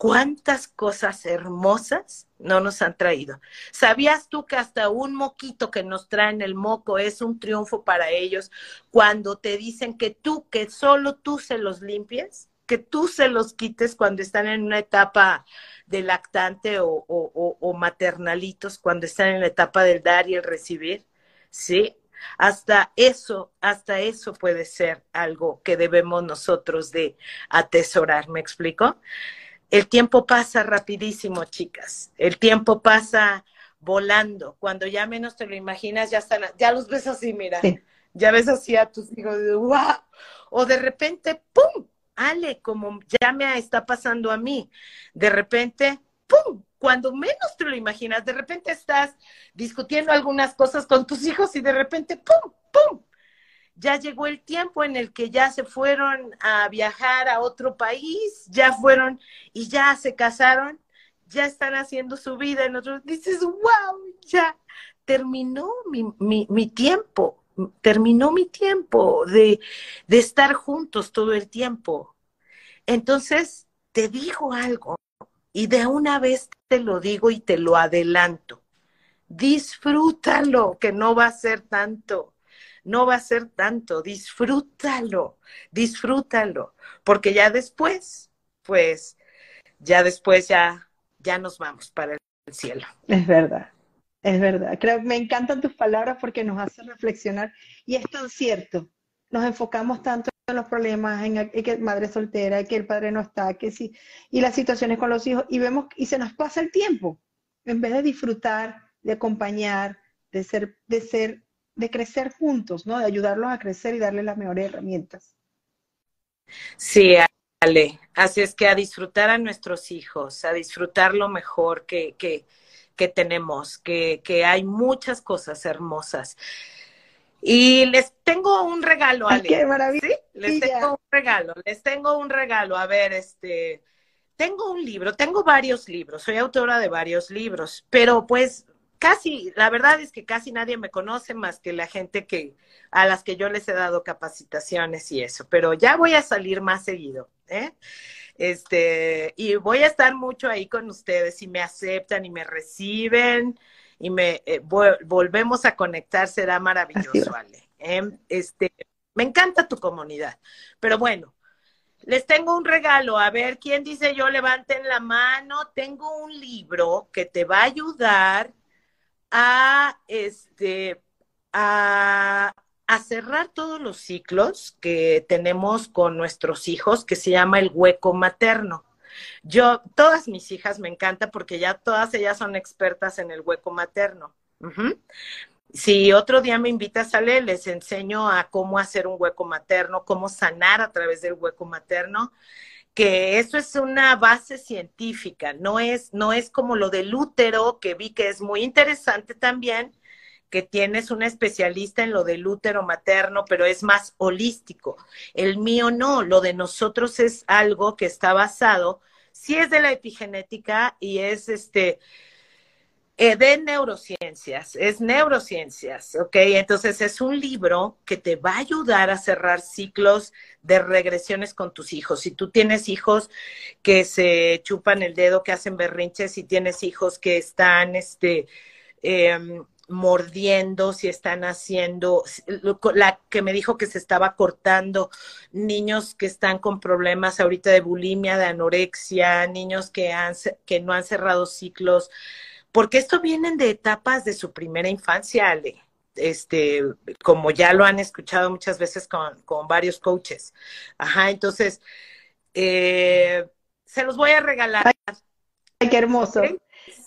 cuántas cosas hermosas no nos han traído. ¿Sabías tú que hasta un moquito que nos traen el moco es un triunfo para ellos cuando te dicen que tú, que solo tú se los limpies? Que tú se los quites cuando están en una etapa de lactante o, maternalitos, cuando están en la etapa del dar y el recibir, ¿sí? Hasta eso, hasta eso puede ser algo que debemos nosotros de atesorar, ¿me explico? El tiempo pasa rapidísimo, chicas. El tiempo pasa volando. Cuando ya menos te lo imaginas, ya están, ya los ves así, mira. Ya ves así a tus hijos, ¡wow! O de repente, ¡pum! Ale, como ya me está pasando a mí, de repente, ¡pum! Cuando menos te lo imaginas, de repente estás discutiendo algunas cosas con tus hijos y de repente, ¡pum! ¡pum! ya llegó el tiempo en el que ya se fueron a viajar a otro país, ya fueron y ya se casaron, ya están haciendo su vida en otro. Dices, wow, ya terminó mi, mi, tiempo, terminó mi tiempo de, de estar juntos todo el tiempo. Entonces, te digo algo y de una vez te lo digo y te lo adelanto. Disfrútalo, que no va a ser tanto no va a ser tanto, disfrútalo, disfrútalo, porque ya después, pues, ya después ya, ya nos vamos para el cielo. Es verdad, es verdad. Creo, me encantan tus palabras porque nos hacen reflexionar y es tan cierto. Nos enfocamos tanto en los problemas, en, que madre soltera, que el padre no está, que sí, y las situaciones con los hijos, y vemos, y se nos pasa el tiempo, en vez de disfrutar, de acompañar, de ser, de ser de crecer juntos, ¿no? De ayudarlos a crecer y darles las mejores herramientas. Sí, Ale. Así es que a disfrutar a nuestros hijos, a disfrutar lo mejor que, que, que tenemos, que, que, hay muchas cosas hermosas. Y les tengo un regalo, Ale. ¡Qué maravilla! ¿Sí? Les tengo un regalo, les tengo un regalo. A ver, este, tengo un libro, tengo varios libros, soy autora de varios libros, pero pues casi, la verdad es que casi nadie me conoce más que la gente que a las que yo les he dado capacitaciones y eso, pero ya voy a salir más seguido, ¿eh? Este, y voy a estar mucho ahí con ustedes y me aceptan y me reciben y me eh, volvemos a conectar, será maravilloso, Ale. ¿eh? Este, me encanta tu comunidad, pero bueno, les tengo un regalo. A ver, ¿quién dice yo? Levanten la mano. Tengo un libro que te va a ayudar a, este, a, cerrar todos los ciclos que tenemos con nuestros hijos, que se llama el hueco materno. Yo, todas mis hijas me encanta porque ya todas ellas son expertas en el hueco materno. Si otro día me invitas a leer, les enseño a cómo hacer un hueco materno, cómo sanar a través del hueco materno que eso es una base científica, no es, no es como lo del útero, que vi que es muy interesante también, que tienes una especialista en lo del útero materno, pero es más holístico. El mío no, lo de nosotros es algo que está basado, sí es de la epigenética y es este, eh, de neurociencias, es neurociencias, ¿ok? Entonces es un libro que te va a ayudar a cerrar ciclos de regresiones con tus hijos. Si tú tienes hijos que se chupan el dedo, que hacen berrinches, si tienes hijos que están, este, em, mordiendo, si están haciendo, la que me dijo que se estaba cortando, niños que están con problemas ahorita de bulimia, de anorexia, niños que, han, que no han cerrado ciclos, porque esto vienen de etapas de su primera infancia, Ale. Este, como ya lo han escuchado muchas veces con, con varios coaches. Ajá, entonces, eh, se los voy a regalar. Ay, qué hermoso.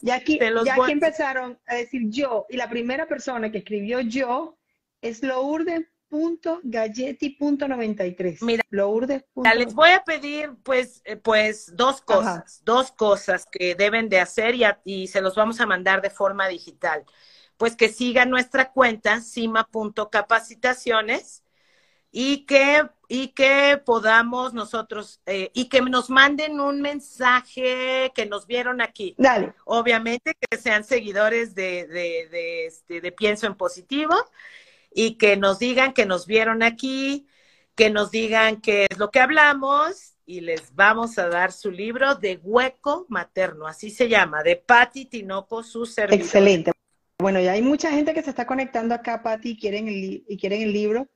Ya aquí, ya aquí empezaron a decir yo, y la primera persona que escribió yo es Lourdes galletti.93. Mira, Lourdes. les voy a pedir pues, eh, pues dos cosas, dos cosas que deben de hacer y, y, se los vamos a mandar de forma digital. Pues que sigan nuestra cuenta, cima.capacitaciones, y que, y que podamos nosotros, eh, y que nos manden un mensaje que nos vieron aquí. Dale. Obviamente que sean seguidores de, de, de, este, de Pienso en Positivo y que nos digan que nos vieron aquí, que nos digan qué es lo que hablamos y les vamos a dar su libro de hueco materno, así se llama, de Patti Tinoco, su servidor. Excelente. Bueno, ya hay mucha gente que se está conectando acá, Patti, y quieren el, y quieren el libro.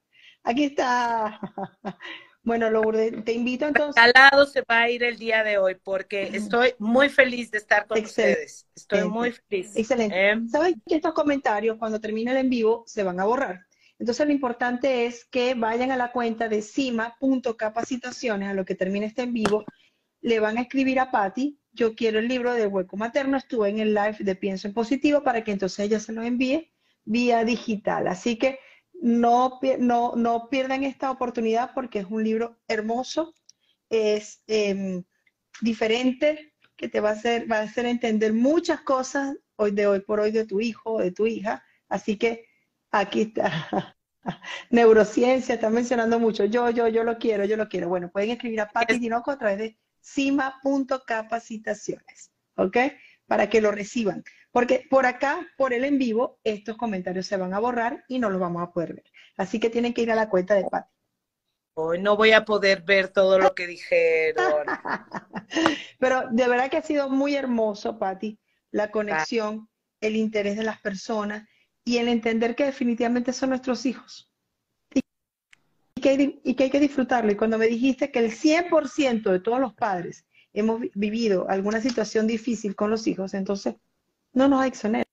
Aquí está. <laughs> Bueno, Lourdes, te invito entonces. Al lado se va a ir el día de hoy porque estoy muy feliz de estar con ustedes. Estoy muy feliz. Excelente. Eh, ¿Saben que estos comentarios, cuando termine el en vivo, se van a borrar? Entonces lo importante es que vayan a la cuenta de cima.capacitaciones, a lo que termine este en vivo, le van a escribir a Patti, yo quiero el libro de hueco materno, estuve en el live de Pienso en Positivo para que entonces ella se lo envíe vía digital. Así que no, no, no pierdan esta oportunidad porque es un libro hermoso, es em, diferente, que te va a, hacer, va a hacer entender muchas cosas hoy de hoy por hoy de tu hijo o de tu hija. Así que Aquí está. <laughs> Neurociencia, está mencionando mucho. Yo, yo, yo lo quiero, yo lo quiero. Bueno, pueden escribir a Patti Tinoco a través de cima.capacitaciones, ¿ok? Para que lo reciban. Porque por acá, por el en vivo, estos comentarios se van a borrar y no los vamos a poder ver. Así que tienen que ir a la cuenta de Patti. Hoy no voy a poder ver todo lo que dijeron. <laughs> Pero de verdad que ha sido muy hermoso, Patti, la conexión, el interés de las personas y el entender que definitivamente son nuestros hijos. Y que, hay, y que hay que disfrutarlo. Y cuando me dijiste que el 100% de todos los padres hemos vivido alguna situación difícil con los hijos, entonces no nos exonera,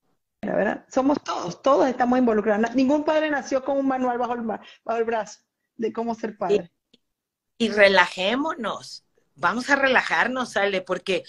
¿verdad? Somos todos, todos estamos involucrados. Ningún padre nació con un manual bajo el, bajo el brazo de cómo ser padre. Y, y relajémonos vamos a relajarnos, Ale, porque,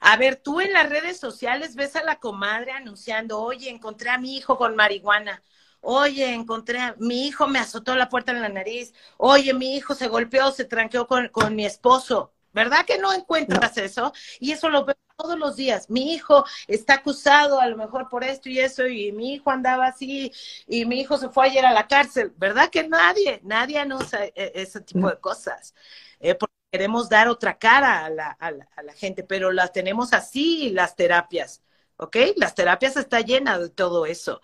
a ver, tú en las redes sociales ves a la comadre anunciando, oye, encontré a mi hijo con marihuana, oye, encontré a mi hijo me azotó la puerta en la nariz, oye, mi hijo se golpeó, se tranqueó con, con mi esposo. ¿Verdad que no encuentras eso? Y eso lo veo todos los días. Mi hijo está acusado a lo mejor por esto y eso, y mi hijo andaba así, y mi hijo se fue ayer a la cárcel. ¿Verdad que nadie, nadie anuncia e, ese tipo de cosas? Eh, queremos dar otra cara a la, a la, gente, pero las tenemos así, las terapias, ¿ok? Las terapias está llena de todo eso.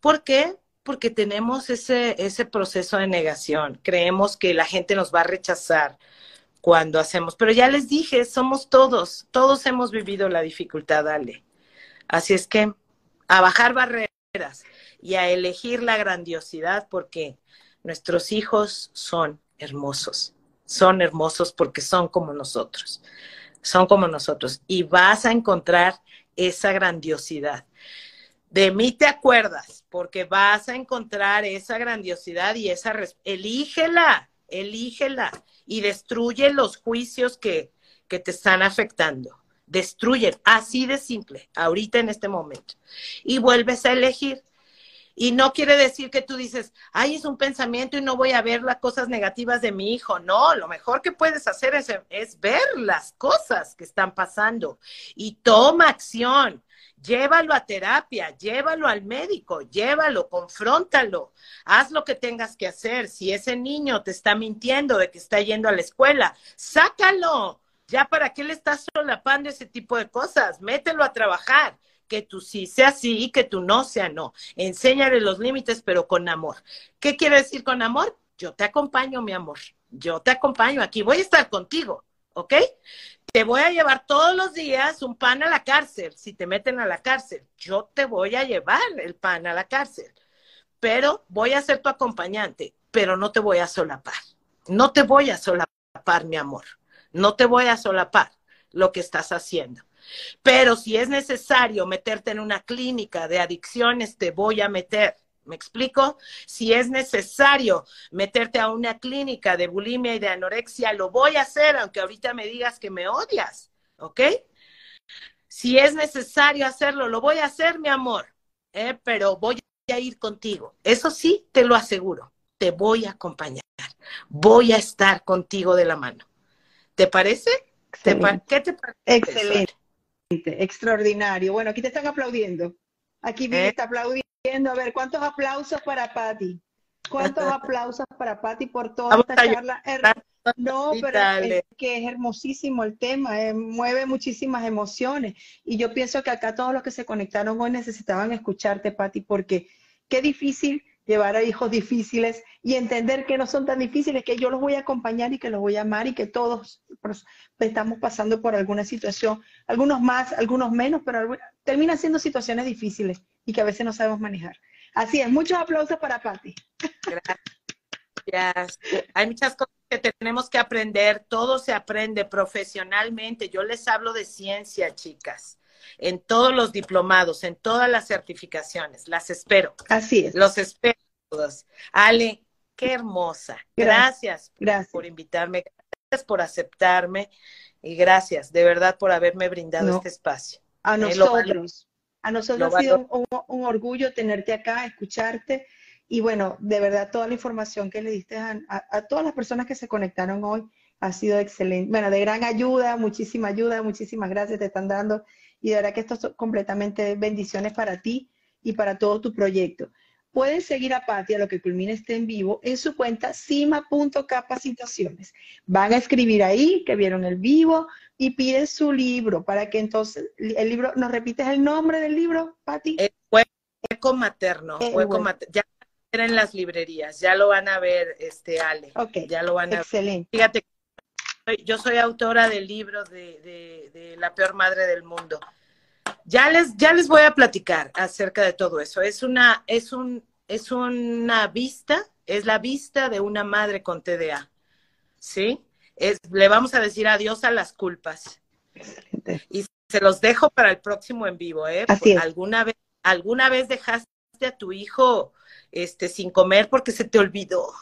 ¿Por qué? Porque tenemos ese, ese proceso de negación. Creemos que la gente nos va a rechazar cuando hacemos. Pero ya les dije, somos todos, todos hemos vivido la dificultad, Ale. Así es que a bajar barreras y a elegir la grandiosidad porque nuestros hijos son hermosos son hermosos porque son como nosotros, son como nosotros. Y vas a encontrar esa grandiosidad. De mí te acuerdas, porque vas a encontrar esa grandiosidad y esa... Elígela, elígela y destruye los juicios que, que te están afectando. Destruyen, así de simple, ahorita en este momento. Y vuelves a elegir. Y no quiere decir que tú dices, ay, es un pensamiento y no voy a ver las cosas negativas de mi hijo. No, lo mejor que puedes hacer es, es ver las cosas que están pasando y toma acción. Llévalo a terapia, llévalo al médico, llévalo, confróntalo, haz lo que tengas que hacer. Si ese niño te está mintiendo de que está yendo a la escuela, sácalo. Ya para qué le estás solapando ese tipo de cosas, mételo a trabajar que tú sí sea sí y que tú no sea no. Enséñale los límites, pero con amor. ¿Qué quiere decir con amor? Yo te acompaño, mi amor. Yo te acompaño aquí. Voy a estar contigo, ¿ok? Te voy a llevar todos los días un pan a la cárcel. Si te meten a la cárcel, yo te voy a llevar el pan a la cárcel. Pero voy a ser tu acompañante, pero no te voy a solapar. No te voy a solapar, mi amor. No te voy a solapar lo que estás haciendo. Pero si es necesario meterte en una clínica de adicciones, te voy a meter. ¿Me explico? Si es necesario meterte a una clínica de bulimia y de anorexia, lo voy a hacer, aunque ahorita me digas que me odias, ¿ok? Si es necesario hacerlo, lo voy a hacer, mi amor, ¿eh? pero voy a ir contigo. Eso sí, te lo aseguro, te voy a acompañar, voy a estar contigo de la mano. ¿Te parece? ¿Qué te parece? Excelente extraordinario. Bueno, aquí te están aplaudiendo. Aquí me ¿Eh? está aplaudiendo. A ver, ¿cuántos aplausos para Patti? ¿Cuántos aplausos para Patti por toda esta charla? No, pero es que es hermosísimo el tema, eh, mueve muchísimas emociones. Y yo pienso que acá todos los que se conectaron hoy necesitaban escucharte, Patti, porque qué difícil llevar a hijos difíciles y entender que no son tan difíciles, que yo los voy a acompañar y que los voy a amar y que todos estamos pasando por alguna situación, algunos más, algunos menos, pero terminan siendo situaciones difíciles y que a veces no sabemos manejar. Así es, muchos aplausos para Patti. Gracias. Hay muchas cosas que tenemos que aprender, todo se aprende profesionalmente. Yo les hablo de ciencia, chicas en todos los diplomados, en todas las certificaciones. Las espero. Así es. Los espero todos. Ale, qué hermosa. Gracias, gracias. por invitarme, gracias por aceptarme y gracias de verdad por haberme brindado este espacio. A nosotros, a nosotros ha sido un, orgullo tenerte acá, escucharte y bueno, de verdad toda la información que le diste a todas las personas que se conectaron hoy ha sido excelente. Bueno, de gran ayuda, muchísima ayuda, muchísimas gracias te están dando y de verdad que esto es completamente bendiciones para ti y para todo tu proyecto. Pueden seguir a Patti a lo que culmina este en vivo en su cuenta cima.capacitaciones. Van a escribir ahí que vieron el vivo y piden su libro para que entonces el libro, ¿nos repites el nombre del libro, Patti? El hueco materno, hueco materno. Ya en las librerías, ya lo van a ver, este Ale. Ok. Ya lo van a Excelente. Fíjate, yo soy autora del libro de, de, de La peor madre del mundo. Ya les, ya les voy a platicar acerca de todo eso. Es una, es un, es una vista, es la vista de una madre con TDA. ¿Sí? Es, le vamos a decir adiós a las culpas. Excelente. Y se los dejo para el próximo en vivo, ¿eh? Así es. ¿Alguna vez, alguna vez dejaste a tu hijo este sin comer porque se te olvidó?